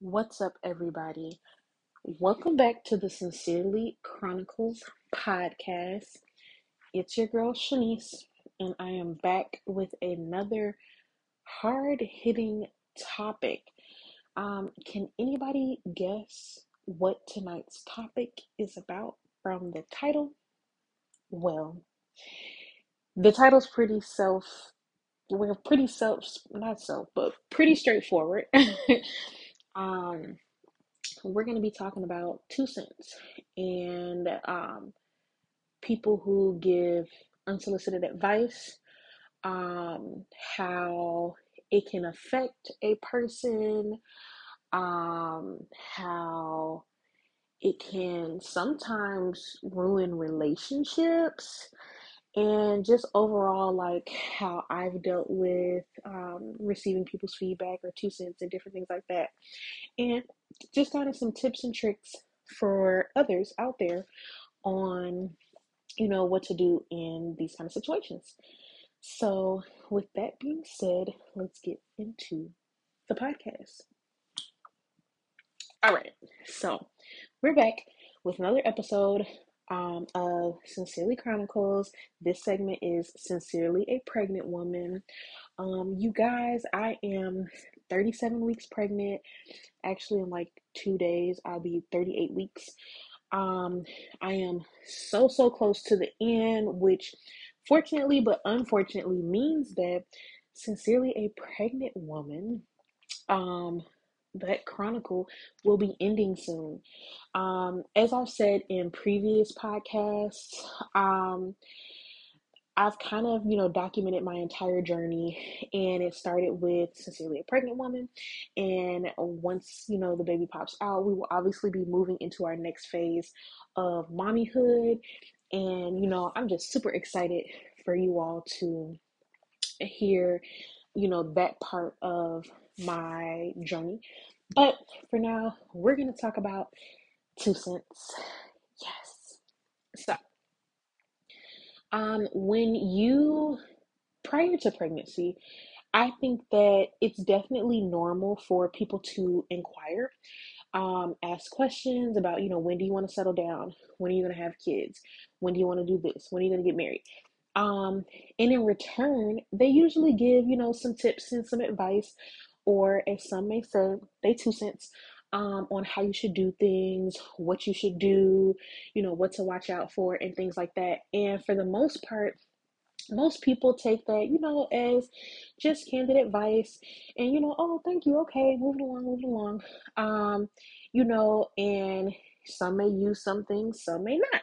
What's up, everybody? Welcome back to the Sincerely Chronicles podcast. It's your girl Shanice, and I am back with another hard hitting topic. Um, can anybody guess what tonight's topic is about from the title? Well, the title's pretty self, we're pretty self, not self, but pretty straightforward. um, we're going to be talking about two cents and um, people who give unsolicited advice, um, how it can affect a person, um, how it can sometimes ruin relationships and just overall like how i've dealt with um, receiving people's feedback or two cents and different things like that. And just kind of some tips and tricks for others out there on you know what to do in these kind of situations. So with that being said let's get into the podcast. All right so we're back with another episode um, of Sincerely Chronicles. This segment is Sincerely a Pregnant Woman. Um, you guys, I am 37 weeks pregnant. Actually, in like two days, I'll be 38 weeks. Um, I am so, so close to the end, which fortunately but unfortunately means that Sincerely a Pregnant Woman um that chronicle will be ending soon. Um, as I've said in previous podcasts, um, I've kind of, you know, documented my entire journey and it started with sincerely a pregnant woman. And once, you know, the baby pops out, we will obviously be moving into our next phase of mommyhood. And, you know, I'm just super excited for you all to hear, you know, that part of my journey. But for now, we're going to talk about two cents. Yes. So, um, when you, prior to pregnancy, I think that it's definitely normal for people to inquire, um, ask questions about, you know, when do you want to settle down? When are you going to have kids? When do you want to do this? When are you going to get married? Um, and in return, they usually give, you know, some tips and some advice, or as some may say, they two cents um, on how you should do things, what you should do, you know, what to watch out for, and things like that. And for the most part, most people take that, you know, as just candid advice and, you know, oh, thank you, okay, moving along, moving along. Um, you know, and some may use some things, some may not.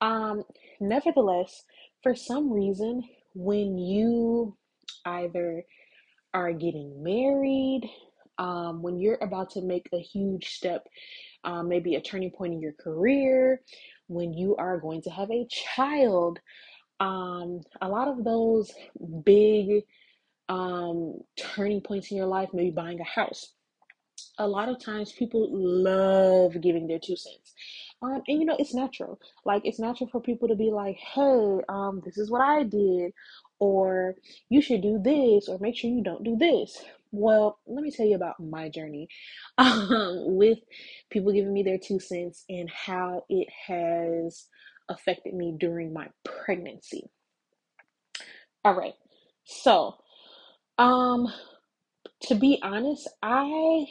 Um, nevertheless, for some reason, when you either are getting married, um, when you're about to make a huge step, um, maybe a turning point in your career, when you are going to have a child, um, a lot of those big um, turning points in your life, maybe buying a house. A lot of times people love giving their two cents. Um, and you know, it's natural. Like it's natural for people to be like, hey, um, this is what I did, or you should do this, or make sure you don't do this. Well, let me tell you about my journey um, with people giving me their two cents and how it has affected me during my pregnancy. All right. So, um, to be honest, I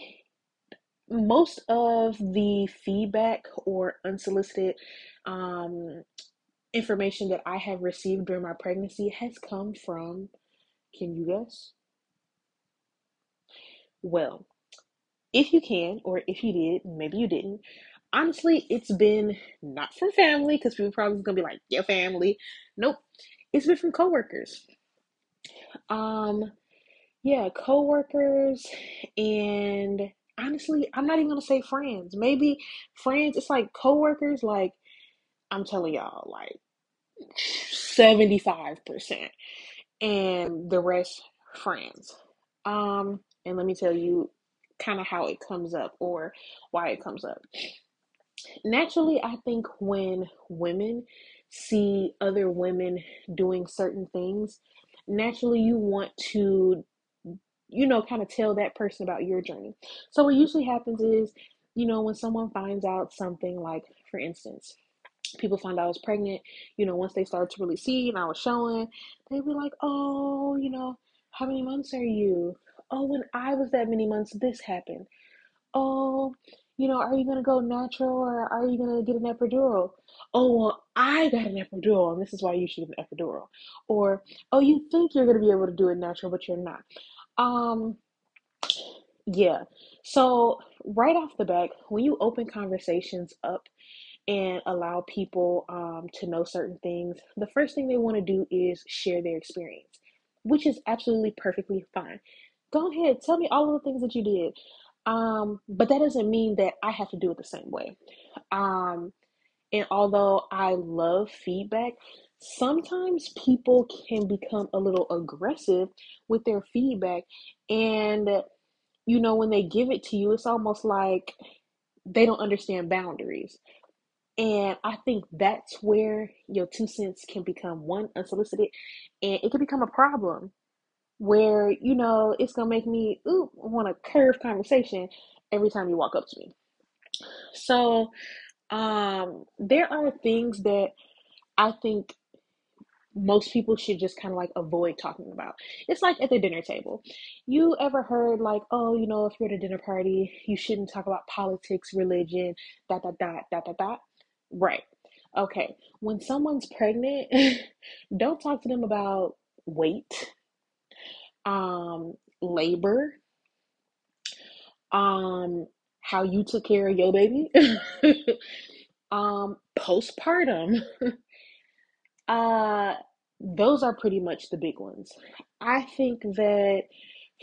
most of the feedback or unsolicited um, information that I have received during my pregnancy has come from, can you guess? Well, if you can, or if you did, maybe you didn't. Honestly, it's been not from family because people probably gonna be like, your family. Nope, it's been from coworkers. Um, yeah, coworkers, and honestly, I'm not even gonna say friends. Maybe friends. It's like coworkers. Like I'm telling y'all, like 75%, and the rest friends. Um, and let me tell you kind of how it comes up or why it comes up. Naturally, I think when women see other women doing certain things, naturally you want to you know, kind of tell that person about your journey. So what usually happens is, you know, when someone finds out something like, for instance, people find out I was pregnant, you know, once they started to really see and I was showing, they'd be like, oh, you know, how many months are you? Oh, when I was that many months, this happened. Oh, you know, are you gonna go natural or are you gonna get an epidural? Oh, well, I got an epidural, and this is why you should get an epidural. Or, oh, you think you're gonna be able to do it natural, but you're not. Um, yeah. So right off the back, when you open conversations up and allow people um, to know certain things, the first thing they want to do is share their experience, which is absolutely perfectly fine. Go ahead, tell me all of the things that you did. Um, but that doesn't mean that I have to do it the same way. Um, and although I love feedback, sometimes people can become a little aggressive with their feedback. And, you know, when they give it to you, it's almost like they don't understand boundaries. And I think that's where your two cents can become one unsolicited and it can become a problem where, you know, it's gonna make me ooh want to curve conversation every time you walk up to me. So um there are things that I think most people should just kind of like avoid talking about. It's like at the dinner table. You ever heard like, oh, you know, if you're at a dinner party, you shouldn't talk about politics, religion, dot dot dot dot dot dot. Right. Okay. When someone's pregnant, don't talk to them about weight, um, labor, um, how you took care of your baby, um, postpartum. uh, those are pretty much the big ones. I think that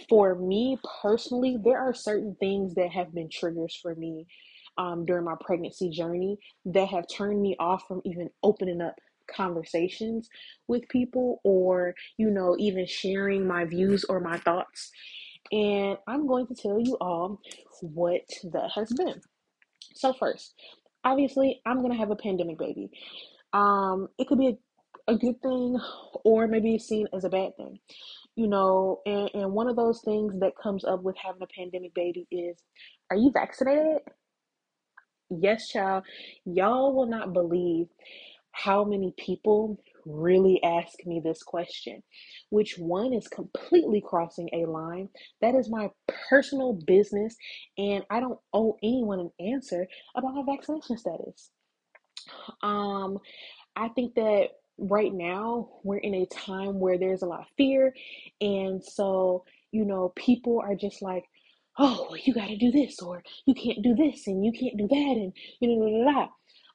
for me personally, there are certain things that have been triggers for me um, during my pregnancy journey that have turned me off from even opening up conversations with people or, you know, even sharing my views or my thoughts. And I'm going to tell you all what that has been. So, first, obviously, I'm going to have a pandemic baby. Um, it could be a, a good thing or maybe seen as a bad thing you know and, and one of those things that comes up with having a pandemic baby is are you vaccinated Yes, child. Y'all will not believe how many people really ask me this question, which one is completely crossing a line. That is my personal business, and I don't owe anyone an answer about my vaccination status. Um, I think that right now we're in a time where there's a lot of fear, and so you know, people are just like, oh, well, you got to do this, or you can't do this, and you can't do that, and you know, blah, blah, blah.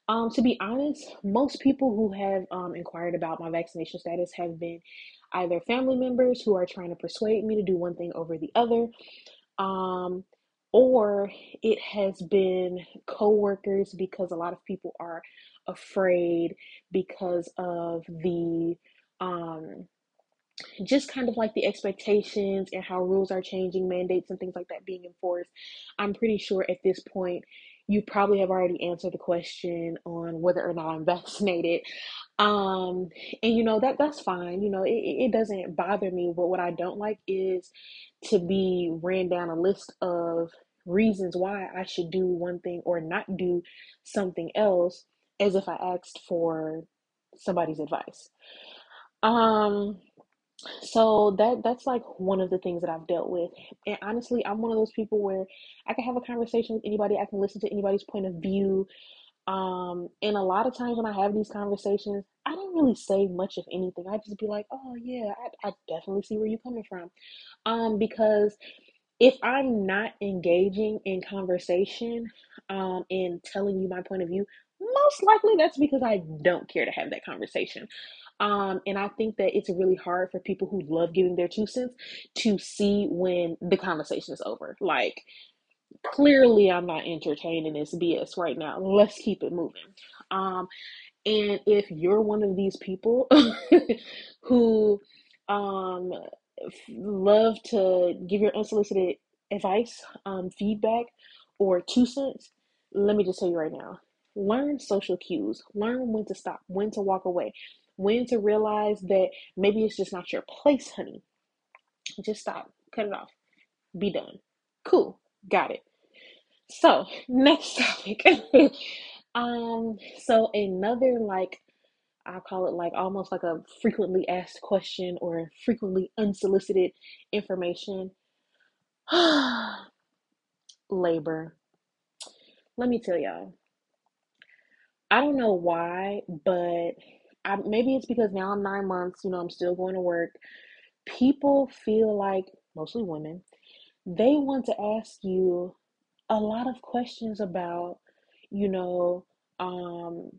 Um, to be honest, most people who have um, inquired about my vaccination status have been either family members who are trying to persuade me to do one thing over the other, um, or it has been coworkers because a lot of people are afraid because of the um, just kind of like the expectations and how rules are changing, mandates and things like that being enforced. I'm pretty sure at this point you probably have already answered the question on whether or not I'm vaccinated. Um, and you know that that's fine. You know, it, it doesn't bother me. But what I don't like is to be ran down a list of reasons why I should do one thing or not do something else as if I asked for somebody's advice. Um, so that that's like one of the things that I've dealt with. And honestly, I'm one of those people where I can have a conversation with anybody, I can listen to anybody's point of view. Um, and a lot of times when I have these conversations, I don't really say much of anything. I just be like, "Oh yeah, I, I definitely see where you're coming from," um, because if I'm not engaging in conversation, um, and telling you my point of view, most likely that's because I don't care to have that conversation. Um, and I think that it's really hard for people who love giving their two cents to see when the conversation is over. Like, clearly, I'm not entertaining this BS right now. Let's keep it moving. Um, and if you're one of these people who um, love to give your unsolicited advice, um, feedback, or two cents, let me just tell you right now learn social cues, learn when to stop, when to walk away, when to realize that maybe it's just not your place, honey. Just stop, cut it off. be done. Cool, got it. So, next topic. um, so another like I call it like almost like a frequently asked question or frequently unsolicited information. Labor. Let me tell y'all. I don't know why, but I, maybe it's because now I'm nine months, you know, I'm still going to work. People feel like, mostly women, they want to ask you a lot of questions about, you know, um,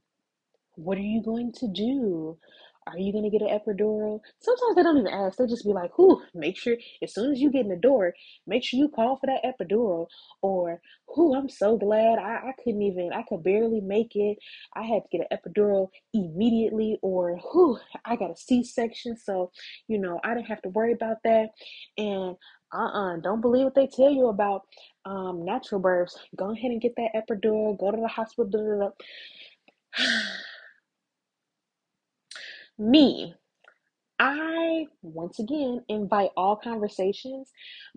what are you going to do? Are you going to get an epidural? Sometimes they don't even ask. They'll just be like, who, make sure, as soon as you get in the door, make sure you call for that epidural. Or, who, I'm so glad I, I couldn't even, I could barely make it. I had to get an epidural immediately. Or, who, I got a C section. So, you know, I didn't have to worry about that. And, uh uh-uh, uh, do not believe what they tell you about um, natural births. Go ahead and get that epidural, go to the hospital. Me, I once again invite all conversations,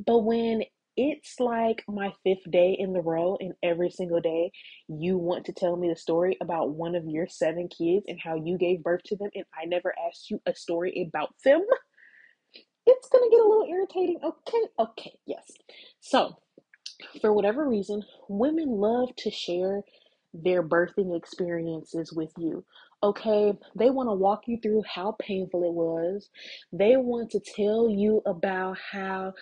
but when it's like my fifth day in the row, and every single day you want to tell me the story about one of your seven kids and how you gave birth to them, and I never asked you a story about them, it's gonna get a little irritating. Okay, okay, yes. So, for whatever reason, women love to share their birthing experiences with you. Okay, they want to walk you through how painful it was. They want to tell you about how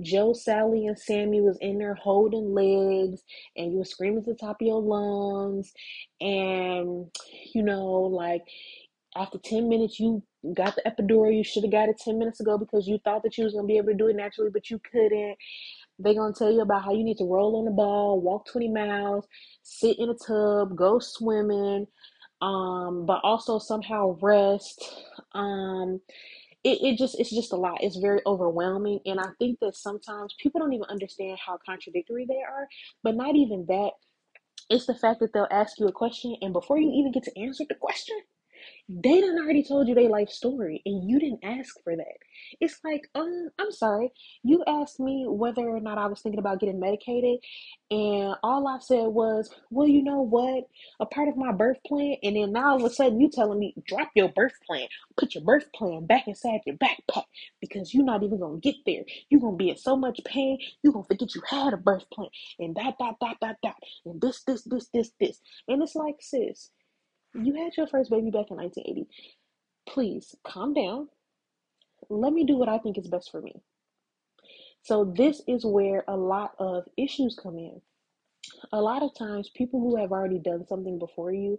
Joe, Sally, and Sammy was in there holding legs, and you were screaming at the top of your lungs, and you know, like after 10 minutes you got the epidural. You should have got it 10 minutes ago because you thought that you was going to be able to do it naturally but you couldn't. They're going to tell you about how you need to roll on the ball, walk 20 miles, sit in a tub, go swimming, um, but also somehow rest. Um, it, it just it's just a lot. It's very overwhelming. And I think that sometimes people don't even understand how contradictory they are. But not even that. It's the fact that they'll ask you a question and before you even get to answer the question, they done already told you their life story and you didn't ask for that. It's like, um, I'm sorry. You asked me whether or not I was thinking about getting medicated, and all I said was, Well, you know what? A part of my birth plan, and then now all of a sudden you telling me drop your birth plan, put your birth plan back inside your backpack because you're not even gonna get there. You're gonna be in so much pain, you're gonna forget you had a birth plan, and that, that, that, that, that, and this, this, this, this, this. And it's like, sis, you had your first baby back in 1980. Please calm down. Let me do what I think is best for me. So, this is where a lot of issues come in. A lot of times, people who have already done something before you,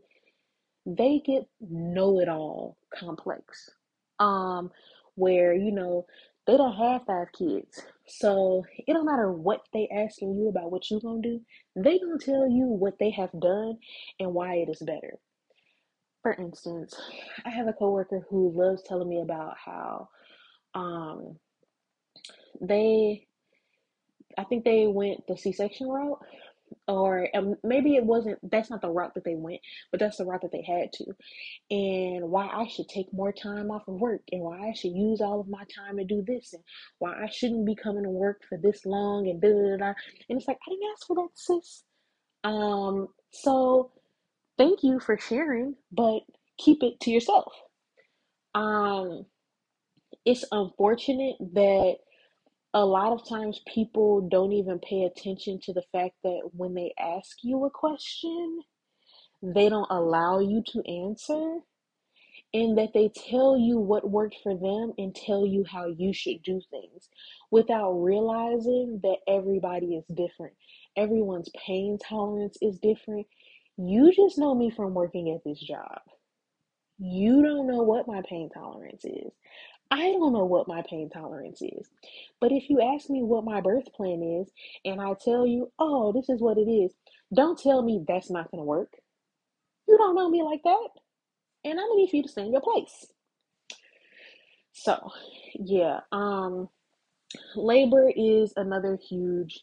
they get know it all complex. Um, where, you know, they don't have five kids. So it don't matter what they asking you about what you gonna do, they gonna tell you what they have done and why it is better for instance, I have a coworker who loves telling me about how um they I think they went the C-section route or um, maybe it wasn't that's not the route that they went but that's the route that they had to. And why i should take more time off of work and why i should use all of my time to do this and why i shouldn't be coming to work for this long and da da da and it's like i didn't ask for that sis. Um so thank you for sharing, but keep it to yourself. Um, it's unfortunate that a lot of times people don't even pay attention to the fact that when they ask you a question, they don't allow you to answer and that they tell you what worked for them and tell you how you should do things without realizing that everybody is different. Everyone's pain tolerance is different. You just know me from working at this job. You don't know what my pain tolerance is. I don't know what my pain tolerance is. But if you ask me what my birth plan is and I tell you, oh, this is what it is, don't tell me that's not going to work. You don't know me like that. And I'm going to need for you to stay in your place. So, yeah, um, labor is another huge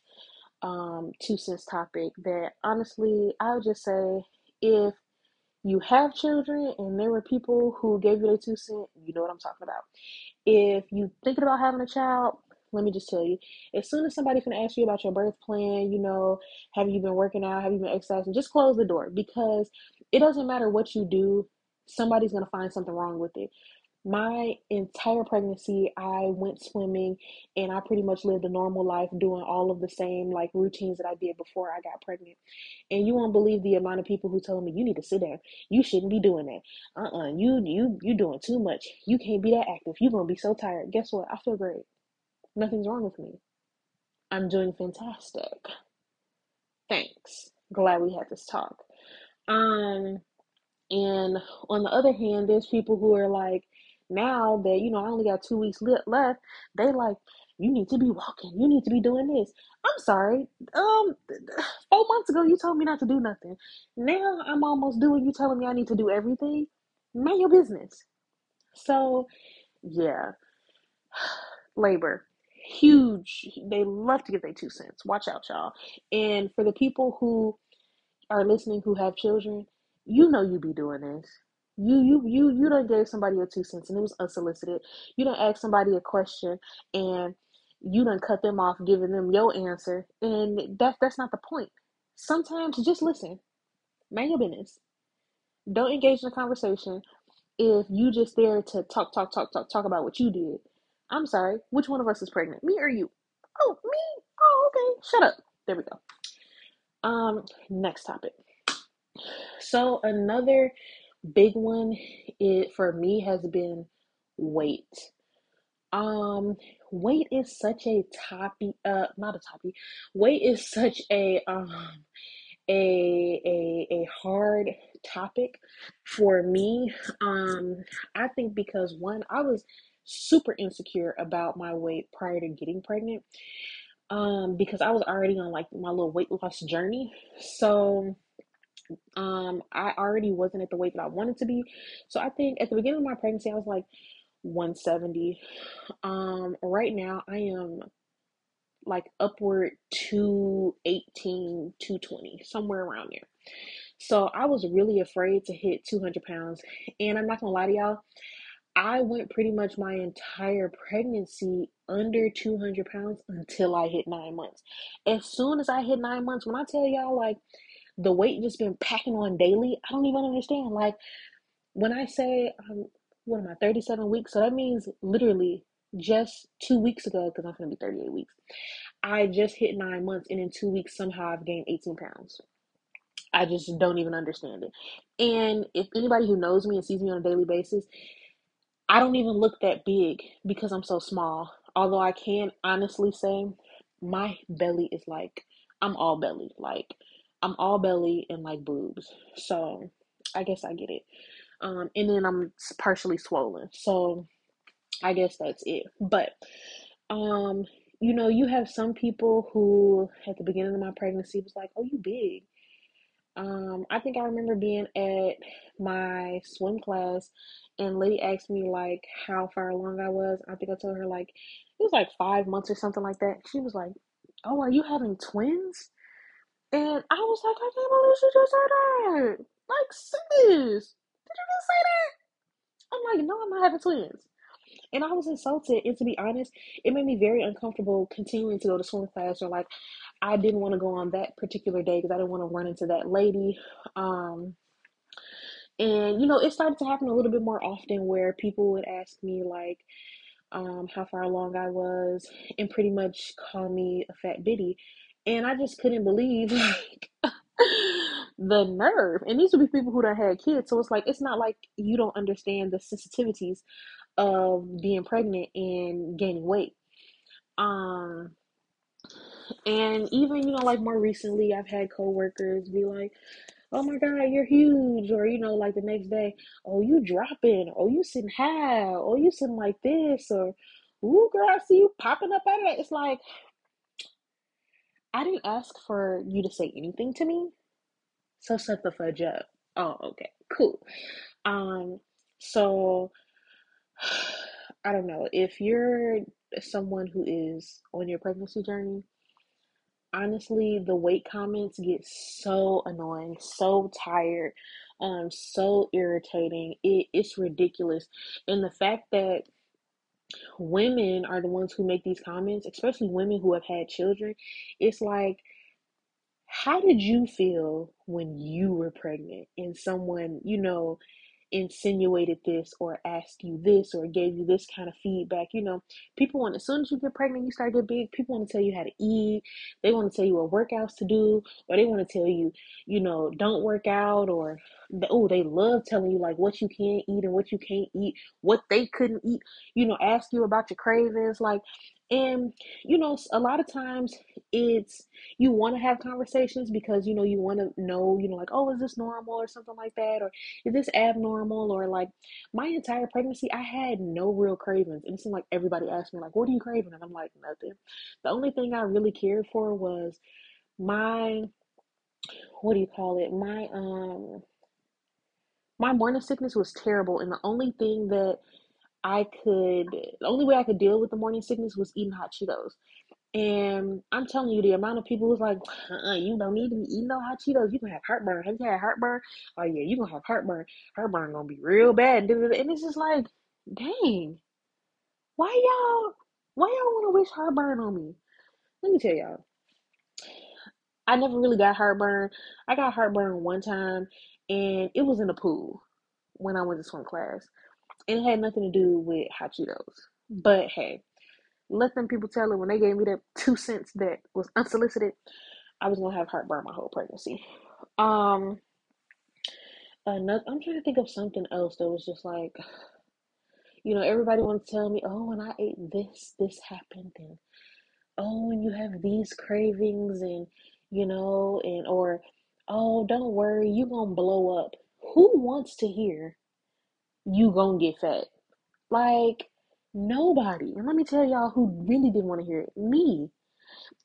um, two cents topic that honestly, I would just say if you have children and there were people who gave you their two cents, you know what I'm talking about. If you thinking about having a child, let me just tell you, as soon as somebody can ask you about your birth plan, you know, have you been working out, have you been exercising, just close the door because it doesn't matter what you do, somebody's gonna find something wrong with it. My entire pregnancy, I went swimming and I pretty much lived a normal life doing all of the same like routines that I did before I got pregnant. And you won't believe the amount of people who told me you need to sit down. You shouldn't be doing that. Uh-uh. You you you doing too much. You can't be that active. You're gonna be so tired. Guess what? I feel great. Nothing's wrong with me. I'm doing fantastic. Thanks. Glad we had this talk. Um and on the other hand, there's people who are like, now that you know I only got two weeks left, they like you need to be walking, you need to be doing this. I'm sorry, um, four months ago you told me not to do nothing. Now I'm almost doing you telling me I need to do everything. Mind your business. So, yeah, labor huge. They love to get their two cents. Watch out, y'all. And for the people who are listening who have children, you know you be doing this. You you you you don't give somebody a two cents and it was unsolicited. You don't ask somebody a question and you don't cut them off giving them your answer and that's that's not the point. Sometimes just listen. Mind your business. Don't engage in a conversation if you just there to talk, talk, talk, talk, talk about what you did. I'm sorry, which one of us is pregnant? Me or you? Oh, me? Oh, okay. Shut up. There we go. Um, next topic. So another big one it for me has been weight. Um, weight is such a topic. Uh, not a topic. Weight is such a um a a a hard topic for me. Um, I think because one, I was super insecure about my weight prior to getting pregnant. Um, because I was already on like my little weight loss journey. So um, I already wasn't at the weight that I wanted to be. So I think at the beginning of my pregnancy, I was like 170. Um, right now, I am like upward to 18, 220, somewhere around there. So I was really afraid to hit 200 pounds. And I'm not gonna lie to y'all, I went pretty much my entire pregnancy under 200 pounds until I hit nine months. As soon as I hit nine months, when I tell y'all, like, the weight just been packing on daily. I don't even understand. Like when I say um, what am I 37 weeks? So that means literally just two weeks ago because I'm gonna be 38 weeks. I just hit nine months, and in two weeks somehow I've gained 18 pounds. I just don't even understand it. And if anybody who knows me and sees me on a daily basis, I don't even look that big because I'm so small. Although I can honestly say my belly is like I'm all belly. Like I'm all belly and like boobs. So I guess I get it. Um, and then I'm partially swollen. So I guess that's it. But um, you know, you have some people who at the beginning of my pregnancy was like, "Oh, you big." Um, I think I remember being at my swim class and lady asked me like how far along I was. I think I told her like it was like five months or something like that. She was like, "Oh, are you having twins?" And I was like, I can't believe she just said that. Like, sis, did you just say that? I'm like, no, I'm not having twins. And I was insulted. And to be honest, it made me very uncomfortable continuing to go to swim class or like I didn't want to go on that particular day because I didn't want to run into that lady. Um, and you know, it started to happen a little bit more often where people would ask me like um, how far along I was and pretty much call me a fat bitty. And I just couldn't believe like the nerve. And these would be people who don't had kids. So it's like it's not like you don't understand the sensitivities of being pregnant and gaining weight. Um and even, you know, like more recently I've had coworkers be like, Oh my god, you're huge, or you know, like the next day, oh you dropping, oh you sitting high, oh you sitting like this, or ooh girl, I see you popping up out of it. It's like I didn't ask for you to say anything to me. So shut the fudge up. Oh, okay, cool. Um, so I don't know if you're someone who is on your pregnancy journey. Honestly, the weight comments get so annoying, so tired, um, so irritating. It, it's ridiculous, and the fact that women are the ones who make these comments, especially women who have had children. It's like, how did you feel when you were pregnant and someone, you know, insinuated this or asked you this or gave you this kind of feedback. You know, people want as soon as you get pregnant, you start to get big. People want to tell you how to eat. They want to tell you what workouts to do, or they want to tell you, you know, don't work out, or oh, they love telling you like what you can't eat and what you can't eat, what they couldn't eat. You know, ask you about your cravings, like. And you know, a lot of times it's you want to have conversations because you know you want to know, you know, like, oh, is this normal or something like that, or is this abnormal? Or like my entire pregnancy I had no real cravings. And it seemed like everybody asked me like what are you craving? And I'm like nothing. The only thing I really cared for was my what do you call it? My um my morning sickness was terrible. And the only thing that I could the only way I could deal with the morning sickness was eating hot Cheetos and I'm telling you, the amount of people was like, uh-uh, you don't need to be eating no hot Cheetos. You can have heartburn. Have you had heartburn? Oh yeah, you gonna have heartburn. Heartburn gonna be real bad. And it's just like, dang, why y'all, why y'all want to wish heartburn on me? Let me tell y'all, I never really got heartburn. I got heartburn one time, and it was in the pool when I went to swim class, it had nothing to do with hot Cheetos. But hey, let them people tell it when they gave me that two cents that was unsolicited. I was gonna have heartburn my whole pregnancy. Um, another, I'm trying to think of something else that was just like, you know, everybody wants to tell me, oh, when I ate this, this happened, and oh, and you have these cravings, and you know, and or oh, don't worry, you gonna blow up. Who wants to hear you gonna get fat? Like nobody. And let me tell y'all who really didn't want to hear it. Me.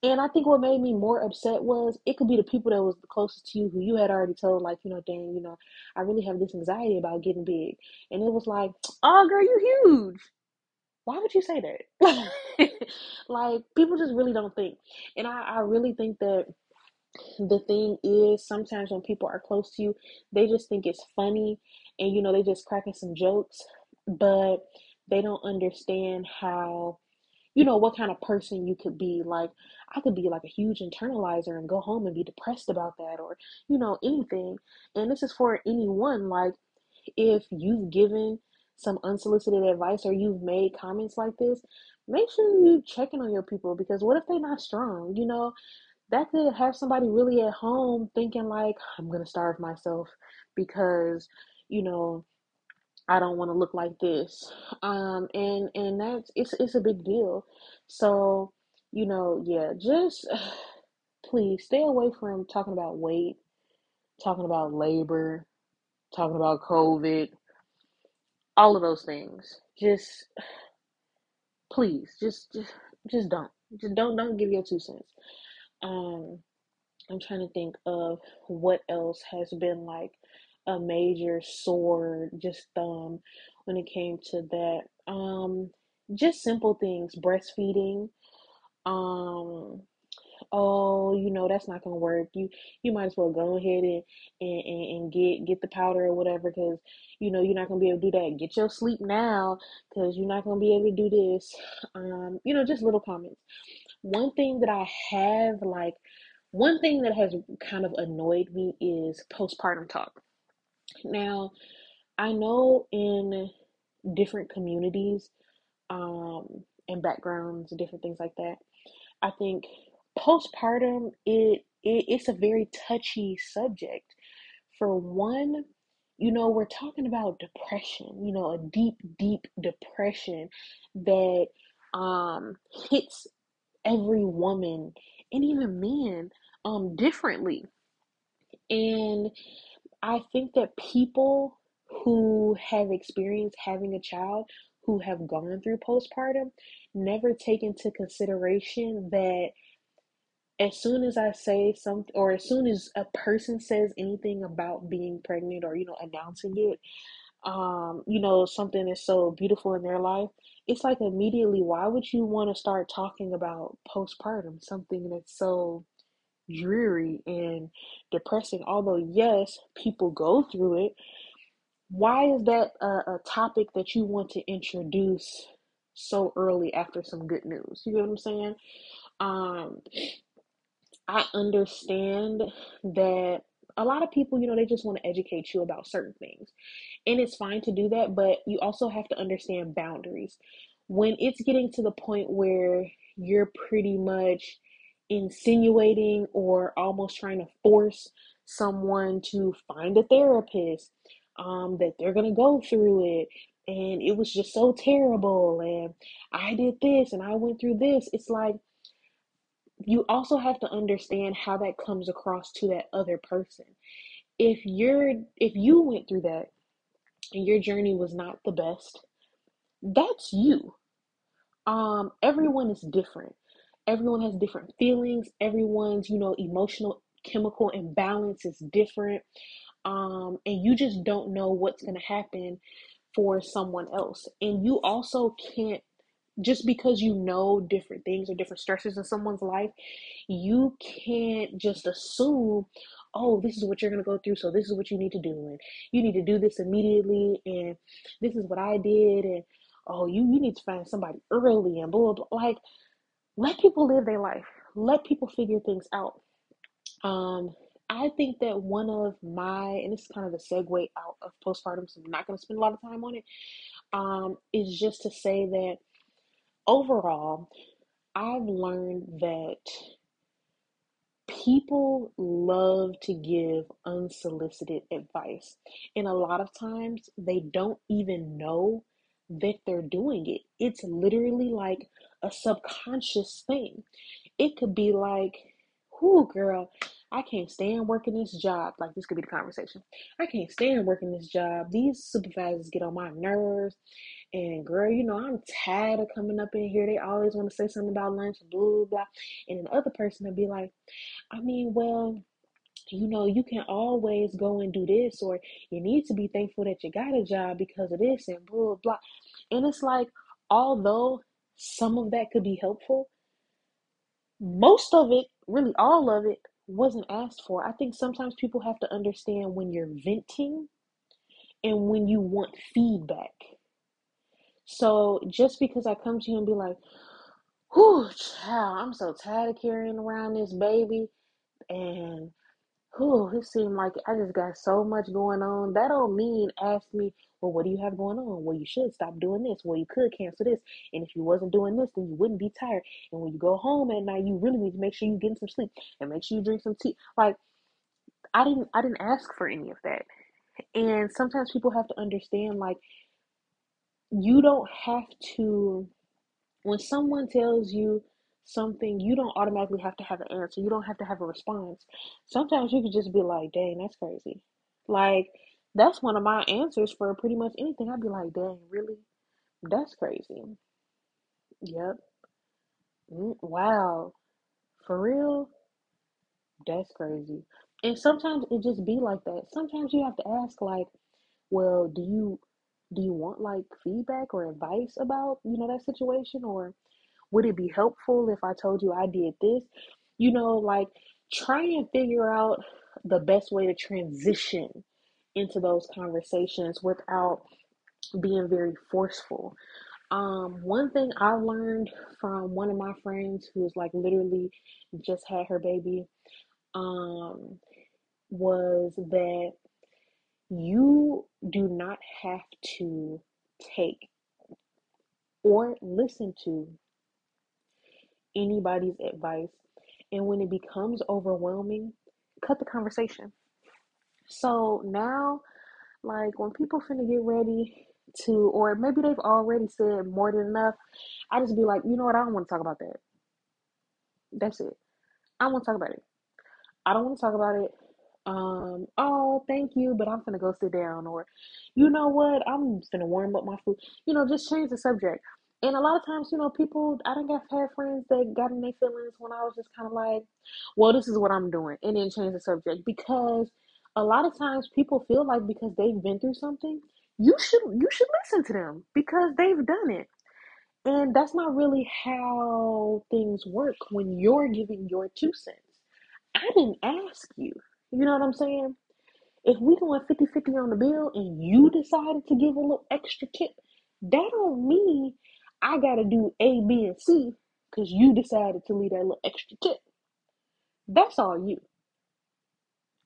And I think what made me more upset was it could be the people that was the closest to you who you had already told, like, you know, dang, you know, I really have this anxiety about getting big. And it was like, oh, girl, you huge. Why would you say that? like, people just really don't think. And I, I really think that the thing is sometimes when people are close to you, they just think it's funny and, you know, they just cracking some jokes, but they don't understand how you know what kind of person you could be. Like i could be like a huge internalizer and go home and be depressed about that or you know anything. And this is for anyone. Like if you've given some unsolicited advice or you've made comments like this make sure you checking on your people because what if they're not strong? You know that could have somebody really at home thinking like i'm gonna starve myself because you know I don't want to look like this. Um, and and that's it's it's a big deal. So, you know, yeah, just please stay away from talking about weight, talking about labor, talking about COVID, all of those things. Just please, just just just don't. Just don't don't give your two cents. Um I'm trying to think of what else has been like a major sore just thumb when it came to that. Um, just simple things, breastfeeding. Um, oh, you know that's not gonna work. You you might as well go ahead and and, and get get the powder or whatever because you know you're not gonna be able to do that. Get your sleep now because you're not gonna be able to do this. Um, you know, just little comments. One thing that I have like one thing that has kind of annoyed me is postpartum talk. Now, I know in different communities um, and backgrounds, different things like that, I think postpartum it, it it's a very touchy subject. For one, you know, we're talking about depression, you know, a deep, deep depression that um, hits every woman and even men um, differently. And I think that people who have experienced having a child who have gone through postpartum never take into consideration that as soon as I say something, or as soon as a person says anything about being pregnant or, you know, announcing it, um, you know, something is so beautiful in their life, it's like immediately, why would you want to start talking about postpartum, something that's so dreary and depressing. Although, yes, people go through it. Why is that a, a topic that you want to introduce so early after some good news. You know what I'm saying? Um, I understand that a lot of people, you know, they just want to educate you about certain things. And it's fine to do that, but you also have to understand boundaries. When it's getting to the point where you're pretty much insinuating or almost trying to force someone to find a therapist, um, that they're going to go through it, and it was just so terrible, and I did this and I went through this, it's like, you also have to understand how that comes across to that other person. If you're if you went through that and your journey was not the best, that's you. Um everyone is different. Everyone has different feelings. Everyone's, you know, emotional chemical imbalance is different. Um and you just don't know what's going to happen for someone else. And you also can't just because you know different things or different stresses in someone's life, you can't just assume, oh, this is what you're going to go through, so this is what you need to do, and you need to do this immediately, and this is what I did, and oh, you, you need to find somebody early, and blah, blah, blah. Like, let people live their life, let people figure things out. Um, I think that one of my, and this is kind of a segue out of postpartum, so I'm not going to spend a lot of time on it, um, is just to say that overall, I've learned that people love to give unsolicited advice. And a lot of times they don't even know that they're doing it. It's literally like a subconscious thing. It could be like, whoo, girl, I can't stand working this job. Like, this could be the conversation. I can't stand working this job. These supervisors get on my nerves. And girl, you know, I'm tired of coming up in here. They always want to say something about lunch, blah, blah, blah. And the other person will be like, I mean, well, you know, you can always go and do this, or you need to be thankful that you got a job because of this, and blah, blah. And it's like, although some of that could be helpful, most of it, really all of it, wasn't asked for. I think sometimes people have to understand when you're venting and when you want feedback. So just because I come to you and be like, whew, child, I'm so tired of carrying around this baby and whew, it seemed like I just got so much going on. That don't mean ask me, well, what do you have going on? Well, you should stop doing this. Well, you could cancel this. And if you wasn't doing this, then you wouldn't be tired. And when you go home at night, you really need to make sure you getting some sleep and make sure you drink some tea. Like I didn't I didn't ask for any of that. And sometimes people have to understand like you don't have to when someone tells you something you don't automatically have to have an answer. You don't have to have a response. Sometimes you could just be like dang that's crazy. Like that's one of my answers for pretty much anything. I'd be like dang really? That's crazy. Yep mm, wow. For real? That's crazy. And sometimes it just be like that. Sometimes you have to ask like well do you do you want like feedback or advice about you know that situation or would it be helpful if i told you i did this? You know like try and figure out the best way to transition into those conversations without being very forceful. Um one thing i learned from one of my friends who was like literally just had her baby um was that you do not have to take or listen to anybody's advice. And when it becomes overwhelming, cut the conversation. So now, like when people finna get ready to, or maybe they've already said more than enough, I just be like, you know what, I don't want to talk about that. That's it. I don't want to talk about it. I don't want to talk about it um, oh, thank you, but I'm gonna go sit down, or you know what, I'm gonna warm up my food. You know, just change the subject. And a lot of times, you know, people, I don't have had friends that got in their feelings when I was just kind of like, well, this is what I'm doing, and then change the subject because a lot of times people feel like because they've been through something, you should you should listen to them because they've done it. And that's not really how things work when you're giving your two cents. I didn't ask you. You know what I'm saying? If we going 50 50 on the bill and you decided to give a little extra tip, that don't mean I got to do A, B, and C because you decided to leave that little extra tip. That's all you.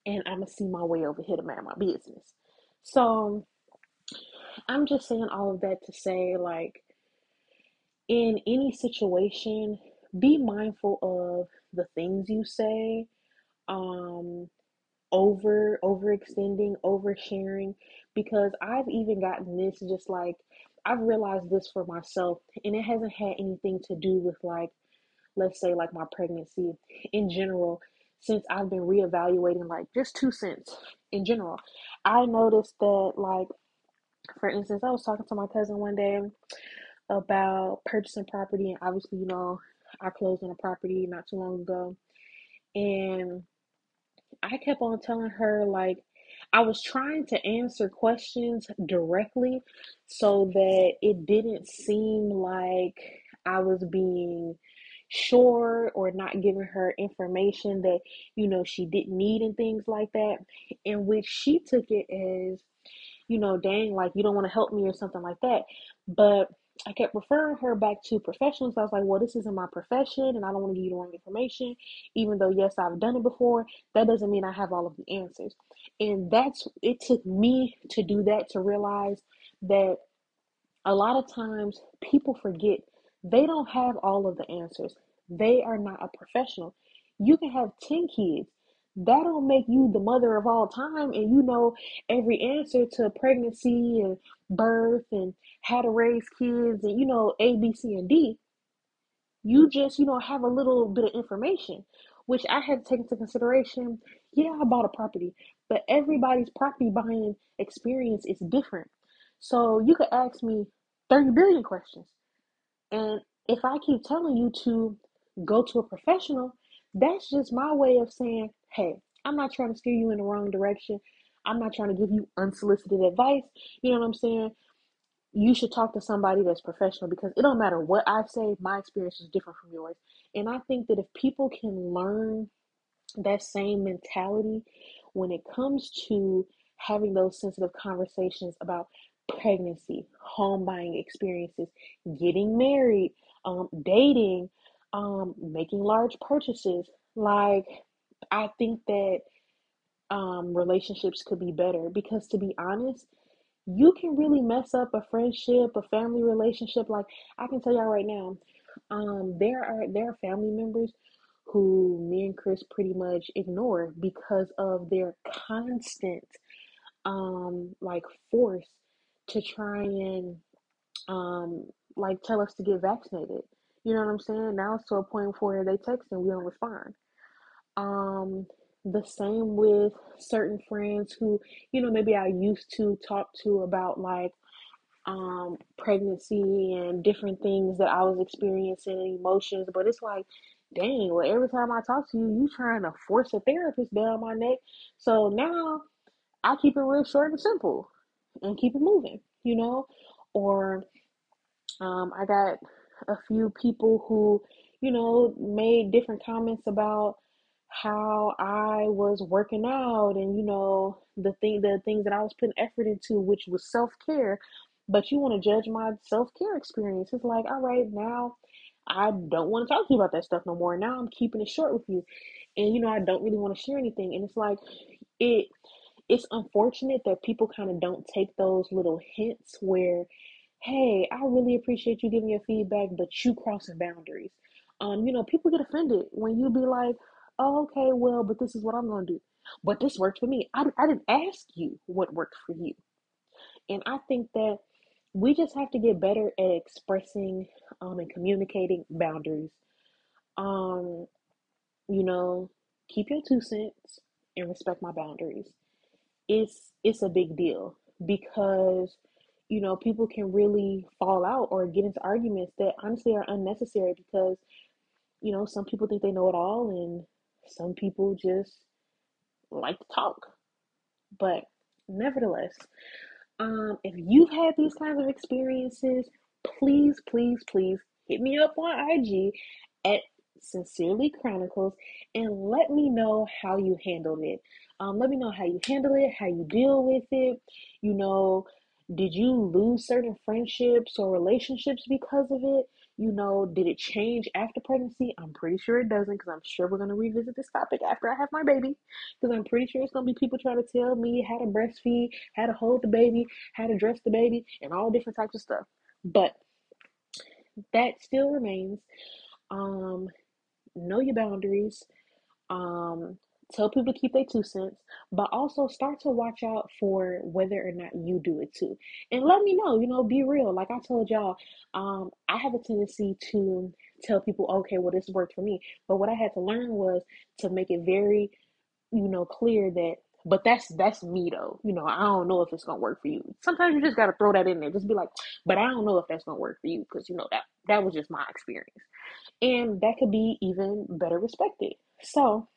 And I'm going to see my way over here to mind my business. So I'm just saying all of that to say, like, in any situation, be mindful of the things you say. Um, over overextending, oversharing because I've even gotten this just like I've realized this for myself and it hasn't had anything to do with like let's say like my pregnancy in general since I've been reevaluating like just two cents in general. I noticed that like for instance, I was talking to my cousin one day about purchasing property and obviously, you know, I closed on a property not too long ago. And I kept on telling her, like, I was trying to answer questions directly so that it didn't seem like I was being sure or not giving her information that, you know, she didn't need and things like that. In which she took it as, you know, dang, like, you don't want to help me or something like that. But I kept referring her back to professionals. I was like, well, this isn't my profession and I don't want to give you the wrong information. Even though, yes, I've done it before, that doesn't mean I have all of the answers. And that's, it took me to do that to realize that a lot of times people forget they don't have all of the answers. They are not a professional. You can have 10 kids. That don't make you the mother of all time and you know every answer to pregnancy and birth and how to raise kids and you know A, B, C, and D. You just, you know, have a little bit of information, which I had to take into consideration. Yeah, I bought a property, but everybody's property buying experience is different. So you could ask me 30 billion questions. And if I keep telling you to go to a professional, that's just my way of saying, hey, I'm not trying to steer you in the wrong direction. I'm not trying to give you unsolicited advice. You know what I'm saying? You should talk to somebody that's professional because it don't matter what I say, my experience is different from yours. And I think that if people can learn that same mentality when it comes to having those sensitive conversations about pregnancy, home buying experiences, getting married, um, dating, um, making large purchases. Like, I think that um, relationships could be better because, to be honest, you can really mess up a friendship, a family relationship. Like, I can tell y'all right now, um, there are there are family members who me and Chris pretty much ignore because of their constant um like force to try and um like tell us to get vaccinated. You know what I'm saying? Now it's to a point where they text and we don't respond. Um the same with certain friends who, you know, maybe I used to talk to about like um pregnancy and different things that I was experiencing, emotions, but it's like, dang, well every time I talk to you, you trying to force a therapist down my neck. So now I keep it real short and simple and keep it moving, you know? Or um, I got a few people who, you know, made different comments about how I was working out and you know the thing the things that I was putting effort into, which was self care. But you want to judge my self care experience. It's like, all right, now I don't want to talk to you about that stuff no more. Now I'm keeping it short with you. And you know, I don't really want to share anything. And it's like it it's unfortunate that people kind of don't take those little hints where, hey, I really appreciate you giving your feedback, but you crossing boundaries. Um, you know, people get offended when you be like, oh, okay, well, but this is what I'm gonna do. But this worked for me. I, I didn't ask you what worked for you. And I think that we just have to get better at expressing um, and communicating boundaries. Um, you know, keep your two cents and respect my boundaries it's it's a big deal because you know people can really fall out or get into arguments that honestly are unnecessary because you know some people think they know it all and some people just like to talk but nevertheless um if you've had these kinds of experiences please please please hit me up on ig at sincerely chronicles and let me know how you handled it um, let me know how you handle it, how you deal with it. You know, Did you lose certain friendships or relationships because of it? You know, did it change after pregnancy? I'm pretty sure it doesn't because I'm sure we're going to revisit this topic after I have my baby because I'm pretty sure it's going to be people trying to tell me how to breastfeed, how to hold the baby, how to dress the baby, and all different types of stuff. But that still remains. Um, know your boundaries. Um, tell people to keep their two cents, but also start to watch out for whether or not you do it too. And let me know, you know, be real. Like I told y'all, um, I have a tendency to tell people, okay, well, this worked for me. But what I had to learn was to make it very, you know, clear that but that's that's me though. You know, I don't know if it's gonna work for you. Sometimes you just gotta throw that in there. Just be like, but I don't know if that's gonna work for you because you know that that was just my experience, and that could be even better respected. So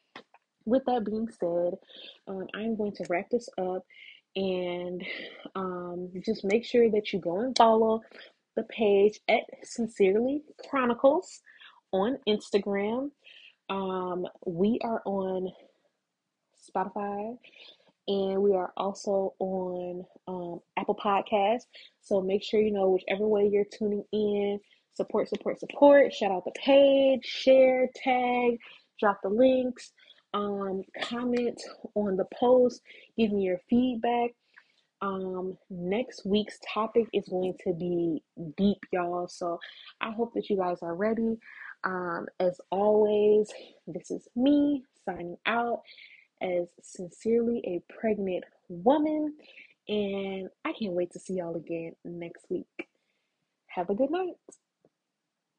with that being said, um, I'm going to wrap this up and um, just make sure that you go and follow the page at Sincerely Chronicles on Instagram. Um, we are on Spotify and we are also on um, Apple Podcasts. So make sure you know whichever way you're tuning in. Support, support, support. Shout out the page, share, tag, drop the links um, comment on the post, give me your feedback. Um, next week's topic is going to be deep, y'all. So I hope that you guys are ready. Um, as always, this is me signing out as sincerely a pregnant woman, and I can't wait to see y'all again next week. Have a good night.